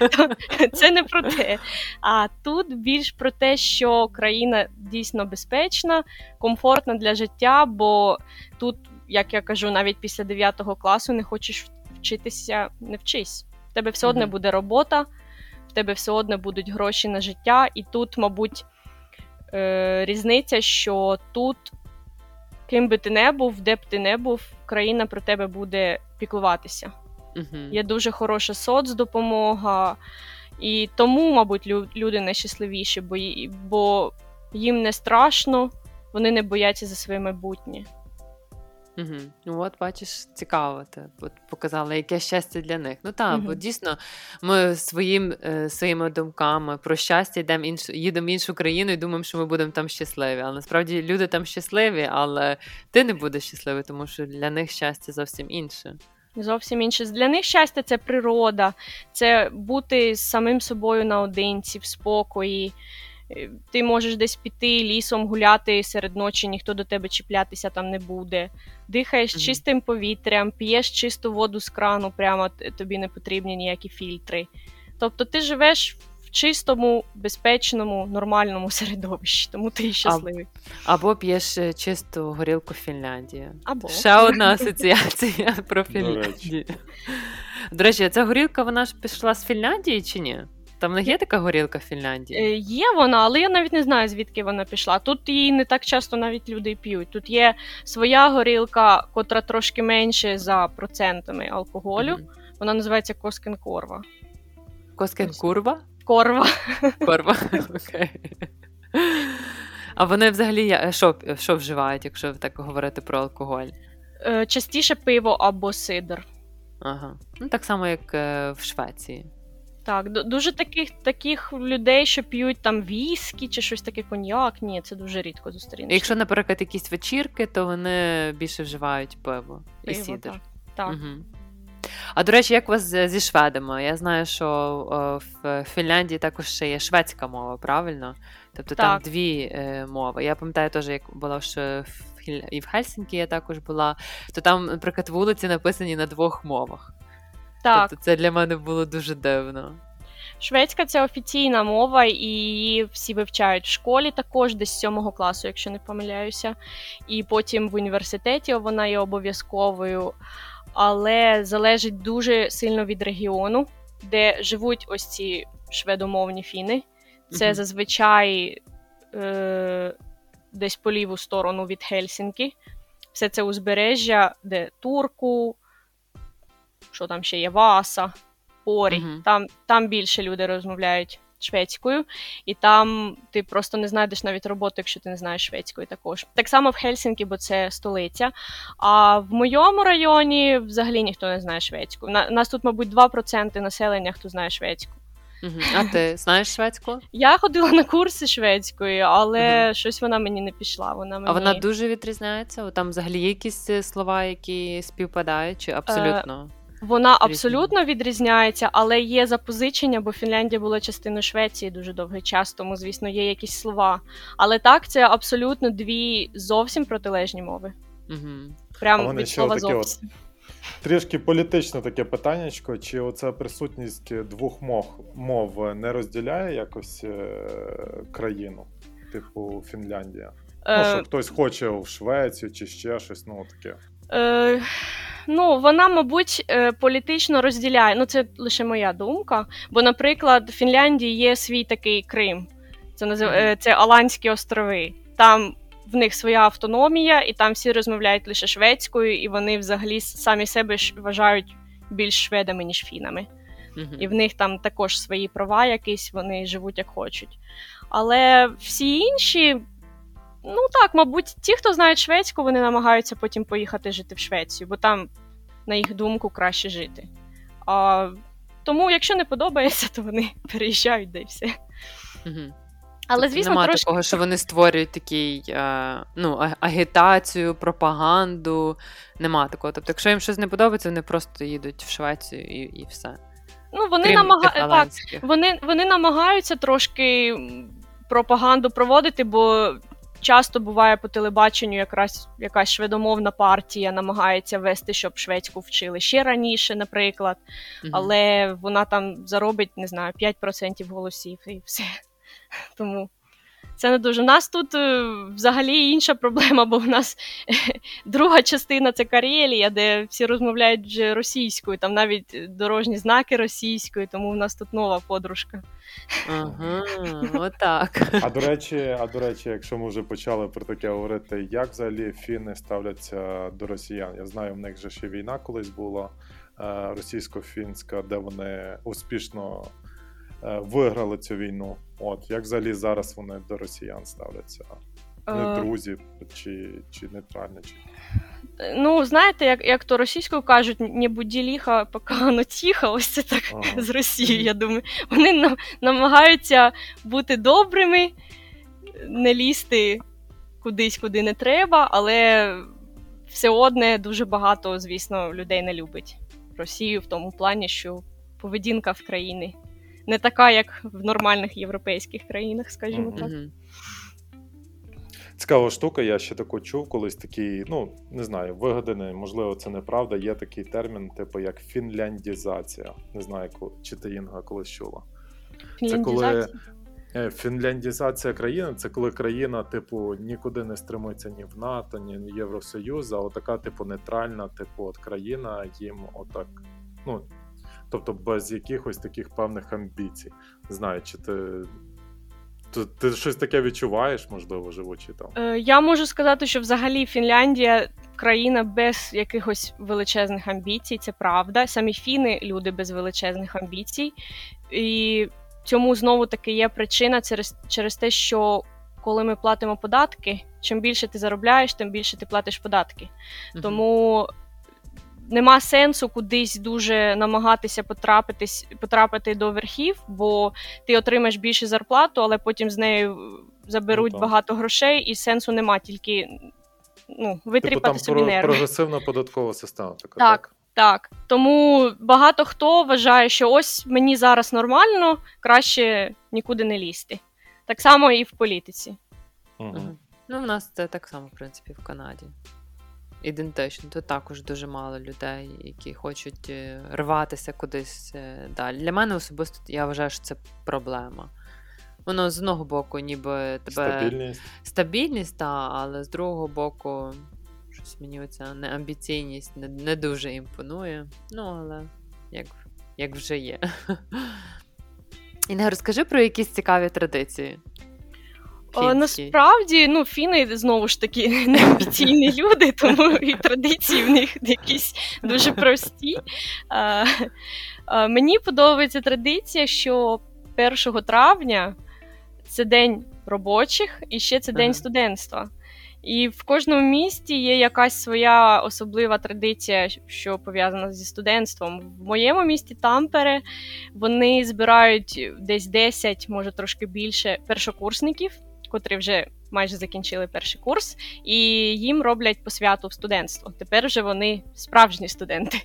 Е, Це не про те. А тут більш про те, що країна дійсно безпечна, комфортна для життя, бо тут, як я кажу, навіть після 9 класу не хочеш вчитися, не вчись. В тебе все одне буде робота, в тебе все одне будуть гроші на життя, і тут, мабуть, е- різниця, що тут, ким би ти не був, де б ти не був, країна про тебе буде піклуватися. Мгм. Є дуже хороша соцдопомога, і тому, мабуть, лю- люди найщасливіші, бо їм не страшно, вони не бояться за своє майбутнє. Угу. Ну, от, бачиш, цікаво, ти показала, яке щастя для них. Ну так, бо дійсно ми своїм, е, своїми думками про щастя йдемо іншу, їдемо в іншу країну і думаємо, що ми будемо там щасливі. Але насправді люди там щасливі, але ти не будеш щасливий, тому що для них щастя зовсім інше. Зовсім інше. Для них щастя це природа, це бути з самим собою наодинці, в спокої. Ти можеш десь піти лісом гуляти серед ночі, ніхто до тебе чіплятися там не буде. Дихаєш Мгм. чистим повітрям, п'єш чисту воду з крану, прямо тобі не потрібні ніякі фільтри. Тобто ти живеш в чистому, безпечному, нормальному середовищі, тому ти і щасливий. Або п'єш е, чисту горілку Фінляндії. Або Ще одна асоціація про Фінляндію. До речі, ця горілка вона ж пішла з Фінляндії чи ні? Там не є така горілка в Фінляндії? Е, Є вона, але я навіть не знаю, звідки вона пішла. Тут її не так часто навіть люди п'ють. Тут є своя горілка, котра трошки менше за процентами алкоголю. Мгм. Вона називається Коскенкорва. Коскен Ось. курва? Корва. Корва. Окей. А вони взагалі що, що вживають, якщо так говорити про алкоголь? Е, Частіше пиво або сидр. Ага. Ну, так само, як е, в Швеції. Так, дуже таких таких людей, що п'ють там віскі чи щось таке коньяк. Ні, це дуже рідко зустрінеш. Якщо, наприклад, якісь вечірки, то вони більше вживають пиво і Пиво, сідр. так. Так. Угу. А до речі, як у вас зі шведами? Я знаю, що о, в Фінляндії також ще є шведська мова, правильно? Тобто там дві е, мови. Я пам'ятаю теж, як була в і в Хельсінкі я також була, то там, наприклад, вулиці написані на двох мовах. Так. Тобто це для мене було дуже дивно. Шведська це офіційна мова, і її всі вивчають в школі також, десь з сьомого класу, якщо не помиляюся. І потім в університеті вона є обов'язковою, але залежить дуже сильно від регіону, де живуть ось ці шведомовні фіни. Це Мгм. зазвичай е, десь по ліву сторону від Хельсінки. Все це узбережжя, де Турку, що там ще є, Васа, Порі. Мгм. Там, там більше люди розмовляють шведською, і там ти просто не знайдеш навіть роботу, якщо ти не знаєш шведської також. Так само в Хельсінкі, бо це столиця. А в моєму районі взагалі ніхто не знає шведську. На, нас тут, мабуть, 2% населення, хто знає шведську. Угу. А ти знаєш шведську? Я ходила на курси шведської, але Мгм. щось вона мені не пішла. Вона мені... А вона дуже відрізняється? Там взагалі є якісь е, слова, які співпадають, чи абсолютно? Вона абсолютно відрізняється, але є запозичення, бо Фінляндія була частиною Швеції дуже довгий час, тому, звісно, є якісь слова. Але так, це абсолютно дві зовсім протилежні мови. Угу. Прямо від слова зовсім. Трішки політичне таке питання, чи оця присутність двох мов мов не розділяє якось е, країну, типу Фінляндія? Ну, е... Ну, що хтось хоче в Швецію чи ще щось, ну таке. Е... Ну, вона, мабуть, е, політично розділяє. Ну, це лише моя думка. Бо, наприклад, в Фінляндії є свій такий Крим, це назив... mm-hmm. це Аланські острови. Там в них своя автономія, і там всі розмовляють лише шведською, і вони взагалі самі себе вважають більш шведами, ніж фінами. Mm-hmm. І в них там також свої права, якісь вони живуть як хочуть. Але всі інші. Ну так, мабуть, ті, хто знають шведську, вони намагаються потім поїхати жити в Швецію, бо там, на їх думку, краще жити. А, Тому, якщо не подобається, то вони переїжджають де і все. Угу. Але, тобто звісно, Нема трошки... такого, що вони створюють такий, е, ну, агітацію, пропаганду. Нема такого. Тобто, якщо їм щось не подобається, вони просто їдуть в Швецію і і все. Ну, Вони намага... так, вони, вони намагаються трошки пропаганду проводити, бо часто буває по телебаченню якраз якась шведомовна партія намагається вести, щоб шведську вчили ще раніше, наприклад. mm Але вона там заробить, не знаю, 5% голосів і все. Тому це не дуже. У нас тут е, взагалі інша проблема, бо в нас друга частина це Карелія, де всі розмовляють вже російською, там навіть дорожні знаки російською, тому в нас тут нова подружка. Ага, отак. А до речі, а до речі, якщо ми вже почали про таке говорити, як взагалі фіни ставляться до росіян? Я знаю, в них же ще війна колись була е, російсько-фінська, де вони успішно Е, виграли цю війну. От як взагалі зараз вони до росіян ставляться? Не друзі чи чи нейтральні? Чи... Ну, знаєте, як як то російською кажуть, не буді ліха, поки воно тихо, ось це так ага. з Росією, я думаю. Вони нам, намагаються бути добрими, не лізти кудись, куди не треба, але все одне дуже багато, звісно, людей не любить Росію в тому плані, що поведінка в країні не така, як в нормальних європейських країнах, скажімо mm-hmm. так. Цікава штука, я ще таку чув, колись такий, ну не знаю, вигаданий, можливо, це неправда. Є такий термін, типу як фінляндізація. Не знаю, чи ти Інга колись чула. Це коли е, фінляндізація країни це коли країна, типу, нікуди не стримується ні в НАТО, ні в Євросоюз, а отака, типу, нейтральна, типу, от країна їм отак. Ну, тобто без якихось таких певних амбіцій. Не знаю, чи ти. Ти, ти щось таке відчуваєш, можливо, живучи там? Е, Я можу сказати, що взагалі Фінляндія країна без якихось величезних амбіцій, це правда. Самі фіни люди без величезних амбіцій. І цьому знову таки є причина через, через те, що коли ми платимо податки, чим більше ти заробляєш, тим більше ти платиш податки. Тому нема сенсу кудись дуже намагатися потрапитись, потрапити до верхів, бо ти отримаєш більше зарплату, але потім з нею заберуть ну, багато грошей, і сенсу нема тільки ну, витріпати типу, там собі про, нерви. прогресивна податкова система. Така, так. так. Так, тому багато хто вважає, що ось мені зараз нормально, краще нікуди не лізти. Так само і в політиці. Угу. Ну, в нас це так само, в принципі, в Канаді ідентично, то також дуже мало людей, які хочуть е, рватися кудись е, далі. Для мене особисто я вважаю, що це проблема. Воно з одного боку, ніби тебе стабільність, стабільність та, але з другого боку, щось мені оця неамбіційність не, не дуже імпонує. Ну, але як як вже є. Інга, розкажи про якісь цікаві традиції. Фінський. Насправді, ну, фіни знову ж таки неамбіційні люди, тому і традиції в них якісь дуже прості. А, а, Мені подобається традиція, що 1 травня це день робочих і ще це день ага. студентства. І в кожному місті є якась своя особлива традиція, що пов'язана зі студентством. В моєму місті Тампере вони збирають десь 10, може трошки більше першокурсників котрі вже майже закінчили перший курс, і їм роблять посвяту в студентство. Тепер вже вони справжні студенти.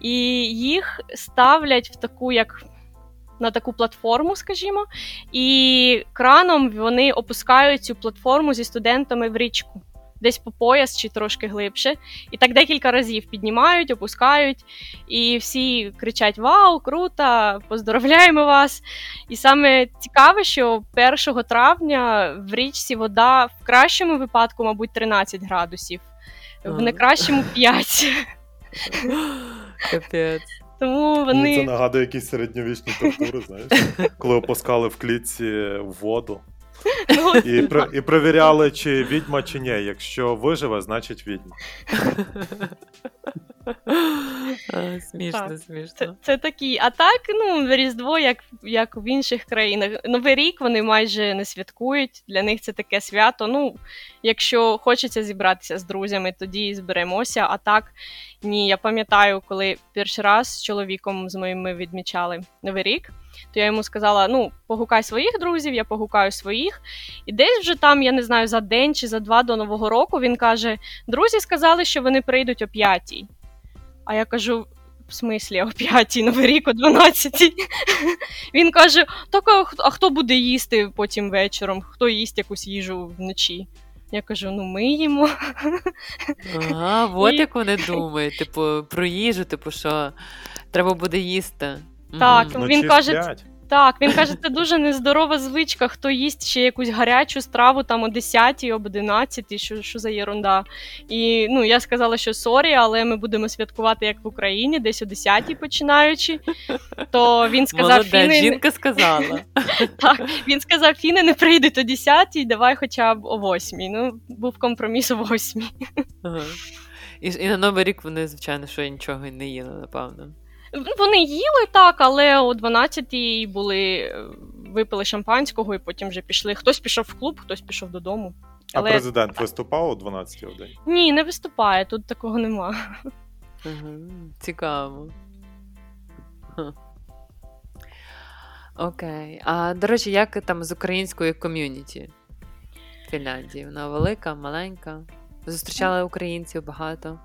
І їх ставлять в таку, як. На таку платформу, скажімо, і краном вони опускають цю платформу зі студентами в річку, десь по пояс чи трошки глибше. І так декілька разів піднімають, опускають, і всі кричать: Вау, круто! Поздоровляємо вас! І саме цікаве, що 1 травня в річці вода в кращому випадку, мабуть, 13 градусів, в найкращому 5. Капець. Тому вони... Це нагадує якісь середньовічні тортури, знаєш, коли опускали в клітці воду. Ну, і про, і перевіряли, чи відьма, чи ні. Якщо виживе, значить відьма. Смішно, так. смішно. Це це такі. А так, ну, Різдво, як як в інших країнах. Новий рік вони майже не святкують. Для них це таке свято. Ну, якщо хочеться зібратися з друзями, тоді зберемося. А так, ні, я пам'ятаю, коли перший раз з чоловіком з моїм ми відмічали Новий рік. То я йому сказала: ну, погукай своїх друзів, я погукаю своїх. І десь вже там, я не знаю, за день чи за два до Нового року він каже: Друзі сказали, що вони прийдуть о п'ятій. А я кажу: в смислі, о п'ятій, новий рік, о 12 Він каже: так, а хто буде їсти потім вечором? Хто їсть якусь їжу вночі? Я кажу: ну ми їмо. Ага, от як вони думають, типу, про їжу, типу, що треба буде їсти. Так, mm-hmm. він каже, так, він каже, це дуже нездорова звичка, хто їсть ще якусь гарячу страву там о 10 об 11 що що за єрунда. І ну, я сказала, що sorry, але ми будемо святкувати як в Україні, десь о 10 починаючи. То він сказав, Молода, Фіни... жінка сказала. Так, він сказав, Фіни не прийдуть о 10 давай хоча б о 8 Ну, був компроміс о 8 Ага. І, і на Новий рік вони, звичайно, що нічого не їли, напевно. Вони їли так, але о 12-й були, е, випили шампанського і потім вже пішли. Хтось пішов в клуб, хтось пішов додому. Але... А президент виступав о 12 й день? Ні, не виступає, тут такого нема. Угу, Цікаво. Окей. А до речі, як там з українською ком'юніті в Фінляндії? Вона велика, маленька? Зустрічали українців багато?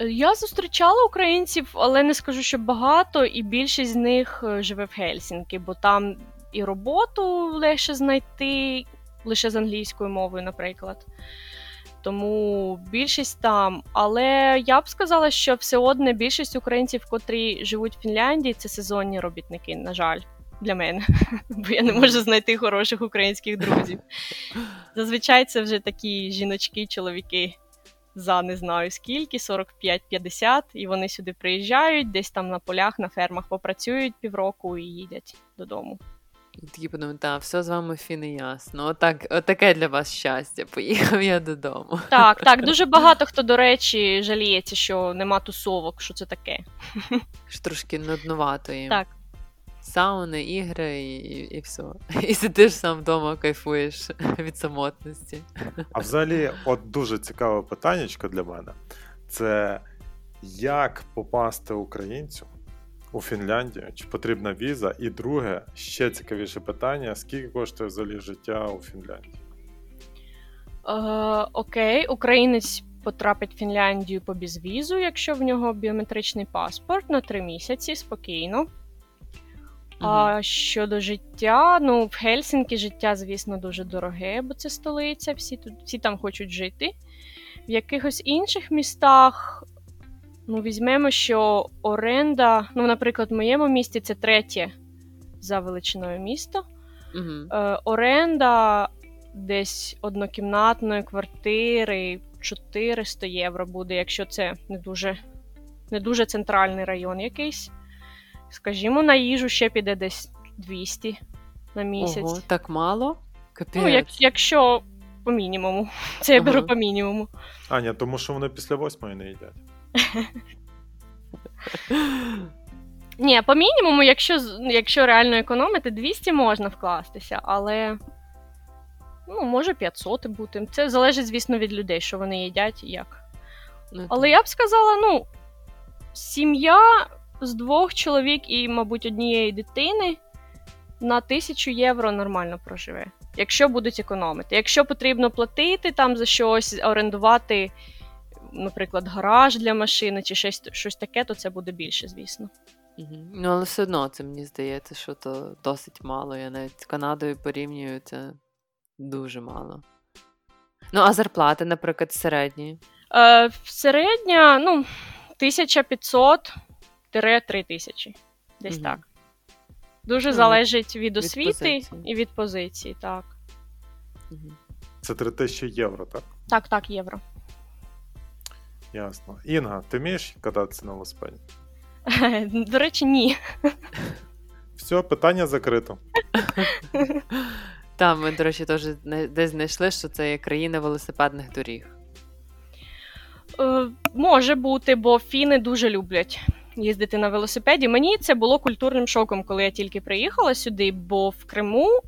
Я зустрічала українців, але не скажу, що багато, і більшість з них е, живе в Гельсінкі, бо там і роботу легше знайти лише з англійською мовою, наприклад. Тому більшість там. Але я б сказала, що все одне більшість українців, котрі живуть в Фінляндії, це сезонні робітники, на жаль, для мене, бо я не можу знайти хороших українських друзів. Зазвичай це вже такі жіночки, чоловіки за не знаю скільки, 45-50, і вони сюди приїжджають, десь там на полях, на фермах попрацюють півроку і їдять додому. Такі подумають, так, все з вами фіни ясно. Отак, отаке для вас щастя. Поїхав я додому. Так, так, дуже багато хто, до речі, жаліється, що нема тусовок, що це таке. Що трошки нуднувато їм. Так сауни, ігри і, і, і все. І сидиш сам вдома, кайфуєш від самотності. А взагалі, от дуже цікаве питання для мене: це як попасти українцю у Фінляндію? Чи потрібна віза? І друге, ще цікавіше питання: скільки коштує взагалі життя у Фінляндії? Е, Окей, українець. Потрапить в Фінляндію по безвізу, якщо в нього біометричний паспорт на три місяці спокійно. А щодо життя, ну в Гельсінкі життя, звісно, дуже дороге, бо це столиця, всі тут всі там хочуть жити. В якихось інших містах, ну, візьмемо, що оренда, ну, наприклад, в моєму місті це третє за величиною місто. Угу. Е, Оренда десь однокімнатної квартири 400 євро буде, якщо це не дуже, не дуже центральний район якийсь. Скажімо, на їжу ще піде десь 200 на місяць. Ого, Так мало? Капець. Ну, як, якщо по мінімуму. Це я ага. беру по мінімуму. Аня, тому що вони після восьмої не їдять. Ні, по мінімуму, якщо якщо реально економити, 200 можна вкластися, але ну, може 500 бути. Це залежить, звісно, від людей, що вони їдять і як. Ну, але я б сказала, ну, сім'я з двох чоловік і, мабуть, однієї дитини на тисячу євро нормально проживе. Якщо будуть економити. Якщо потрібно платити там за щось, орендувати, наприклад, гараж для машини чи щось щось таке, то це буде більше, звісно. Угу. Ну, але все одно це мені здається, що то досить мало. Я навіть з Канадою порівнюю це дуже мало. Ну, а зарплати, наприклад, середні? Е, середня, ну, 1500-3000. Десь Мгм. так. Дуже Ну, залежить від від освіти позиції. і від позиції, так. Мгм. Це 3000 євро, так? Так, так, євро. Ясно. Інга, ти вмієш кататися на велосипеді? До речі, ні. Все, питання закрито. Там ми, до речі, теж десь знайшли, що це є країна велосипедних доріг. Е, може бути, бо фіни дуже люблять їздити на велосипеді. Мені це було культурним шоком, коли я тільки приїхала сюди, бо в Криму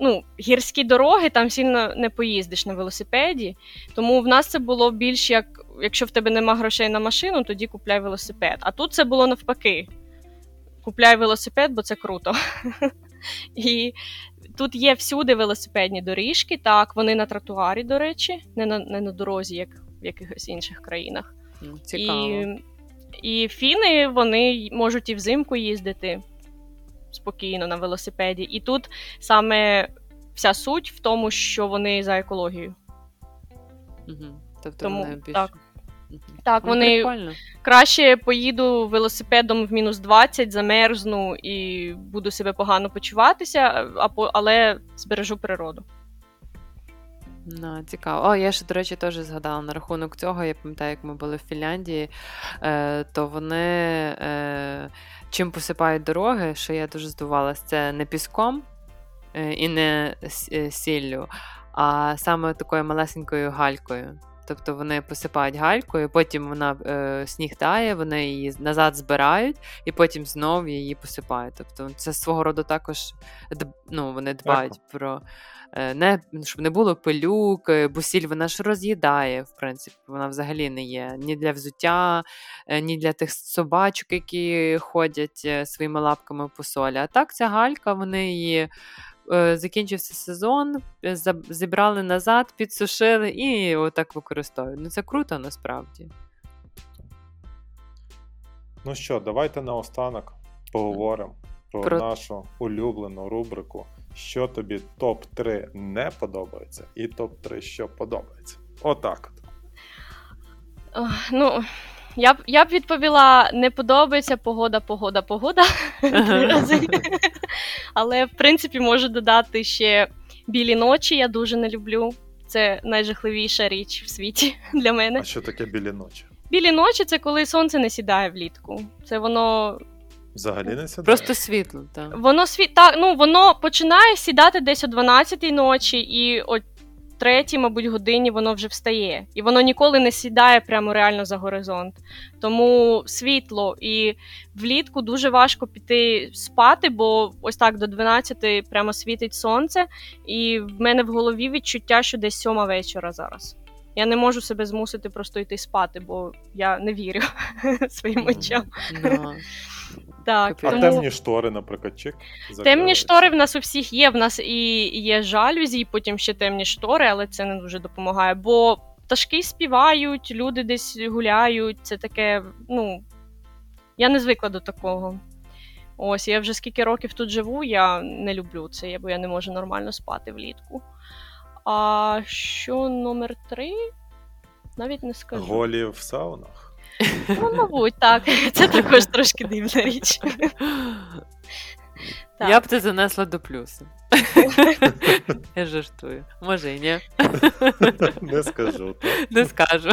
ну, гірські дороги там сильно не поїздиш на велосипеді. Тому в нас це було більш як якщо в тебе нема грошей на машину, тоді купляй велосипед. А тут це було навпаки. Купляй велосипед, бо це круто. І тут є всюди велосипедні доріжки, так, вони на тротуарі, до речі, не на, не на дорозі, як в якихось інших країнах. Цікаво. І, і фіни вони можуть і взимку їздити спокійно на велосипеді. І тут саме вся суть в тому, що вони за екологію. Мгм. Тобто Тому вони більш... так. Так, Ну, вони прикольно. краще поїду велосипедом в мінус 20, замерзну і буду себе погано почуватися, але збережу природу. Ну, цікаво. О, я ще, до речі, теж згадала на рахунок цього. Я пам'ятаю, як ми були в Фінляндії, е, то вони е, чим посипають дороги, що я дуже здивувалася, це не піском е, і не е, сіллю, а саме такою малесенькою галькою. Тобто вони посипають галькою, потім вона е, сніг тає, вони її назад збирають і потім знов її посипають. Тобто це свого роду також ну, вони дбають про е, не, щоб не було пилюк, е, бо сіль вона ж роз'їдає, в принципі, вона взагалі не є ні для взуття, е, ні для тих собачок, які ходять е, своїми лапками по солі. А так ця галька, вони її. Е, Закінчився сезон, е, зібрали назад, підсушили і отак використовують. Ну це круто насправді. Ну що, давайте наостанок поговоримо про, Про- нашу улюблену рубрику, що тобі топ-3 не подобається, і топ-3, що подобається. Отак. от. Ну, я б, я б відповіла: не подобається погода, погода, погода. Три рази. Але, в принципі, можу додати ще білі ночі, я дуже не люблю. Це найжахливіша річ в світі для мене. А що таке білі ночі? Білі ночі це коли сонце не сідає влітку. Це воно Взагалі не сідає? Просто світло, так. Воно сві... так, ну воно починає сідати десь о 12-й ночі, і о 3-й, мабуть, годині воно вже встає. І воно ніколи не сідає прямо реально за горизонт. Тому світло і влітку дуже важко піти спати, бо ось так до 12 прямо світить сонце, і в мене в голові відчуття, що десь сьома вечора зараз. Я не можу себе змусити просто йти спати, бо я не вірю своїм очам. Ну, Так, А тому... темні штори, наприклад, чик. Темні штори в нас у всіх є. В нас і є жалюзі, і потім ще темні штори, але це не дуже допомагає. Бо пташки співають, люди десь гуляють. Це таке, ну я не звикла до такого. Ось, я вже скільки років тут живу, я не люблю це, бо я не можу нормально спати влітку. А що номер три? Навіть не скажу. Голі в саунах. Ну, мабуть, так. Це також трошки дивна річ. Так. Я б це занесла до плюсу. Я жартую. Може і ні. Не скажу. так. Не скажу.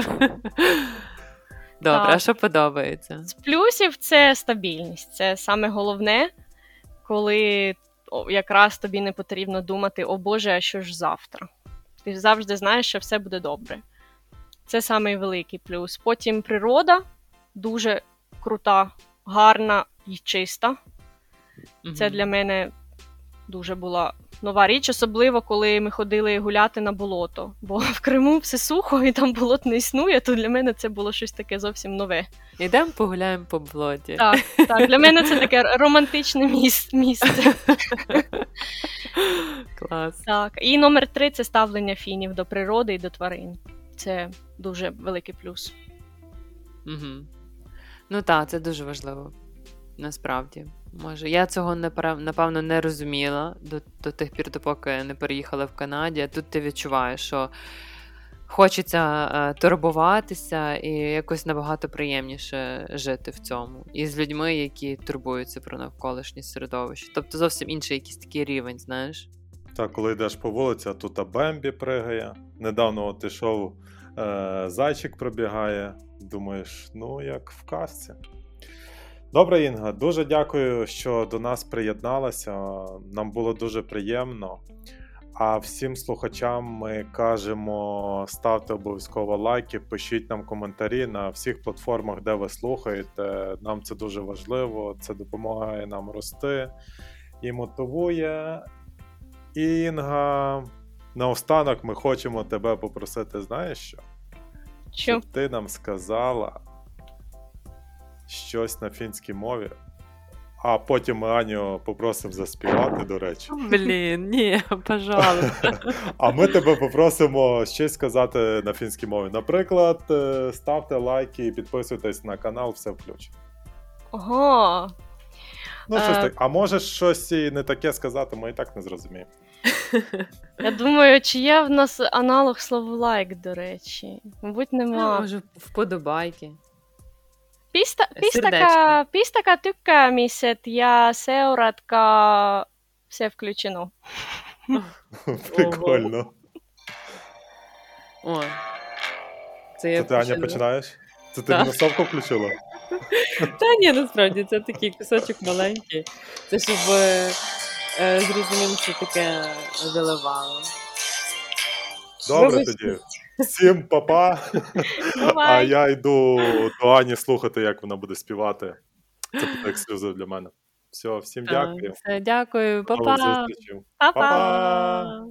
Добре, а що подобається? З плюсів це стабільність. Це саме головне, коли якраз тобі не потрібно думати, о Боже, а що ж завтра? Ти завжди знаєш, що все буде добре. Це самий великий плюс. Потім природа дуже крута, гарна і чиста. Це для мене дуже була нова річ, особливо коли ми ходили гуляти на болото. Бо в Криму все сухо і там болот не існує, то для мене це було щось таке зовсім нове. Ідемо погуляємо по блоді. Так, так, для мене це таке романтичне місце. Клас. Так. І номер три це ставлення фінів до природи і до тварин. Це дуже великий плюс. Угу. Ну так, це дуже важливо. Насправді. Може, я цього напевно не розуміла до, до тих пір, допоки не переїхала в Канаді. Тут ти відчуваєш, що хочеться е, турбуватися і якось набагато приємніше жити в цьому. І з людьми, які турбуються про навколишнє середовище. Тобто зовсім інший якийсь такий рівень, знаєш. Так, коли йдеш по вулиці, а тут а Бембі пригає. Недавно от ішов е, зайчик пробігає. Думаєш, ну як в казці. Добре, Інга, дуже дякую, що до нас приєдналася. Нам було дуже приємно. А всім слухачам ми кажемо: ставте обов'язково лайки, пишіть нам коментарі на всіх платформах, де ви слухаєте. Нам це дуже важливо, це допомагає нам рости і мотивує. Інга, наостанок ми хочемо тебе попросити, знаєш що? Що? Щоб ти нам сказала щось на фінській мові, а потім ми Аню попросимо заспівати, до речі. Блін, ні, пожалуйста. А ми тебе попросимо щось сказати на фінській мові. Наприклад, е, ставте лайки і підписуйтесь на канал, все включено. Ого. Ну, щось Е. так. А можеш щось і не таке сказати, ми і так не зрозуміємо. Я думаю, чи є в нас аналог слова лайк, до речі? Мабуть, Ну, нема. Може, вподобайки. Pistä, pistäkää, Сердечко. pistäkää tykkäämiset ja seuratkaa. Все включено. Прикольно. О. Це Це ти Аня починаєш? Це ти мінусовку включила? Та ні, насправді це такий кусочок маленький. Це щоб е, е, що таке заливало. Добре Вибачте. тоді. Всім па-па. А я йду до Ані слухати, як вона буде співати. Це буде ексклюзив для мене. Все, всім дякую. Все, дякую. Па-па. Па-па.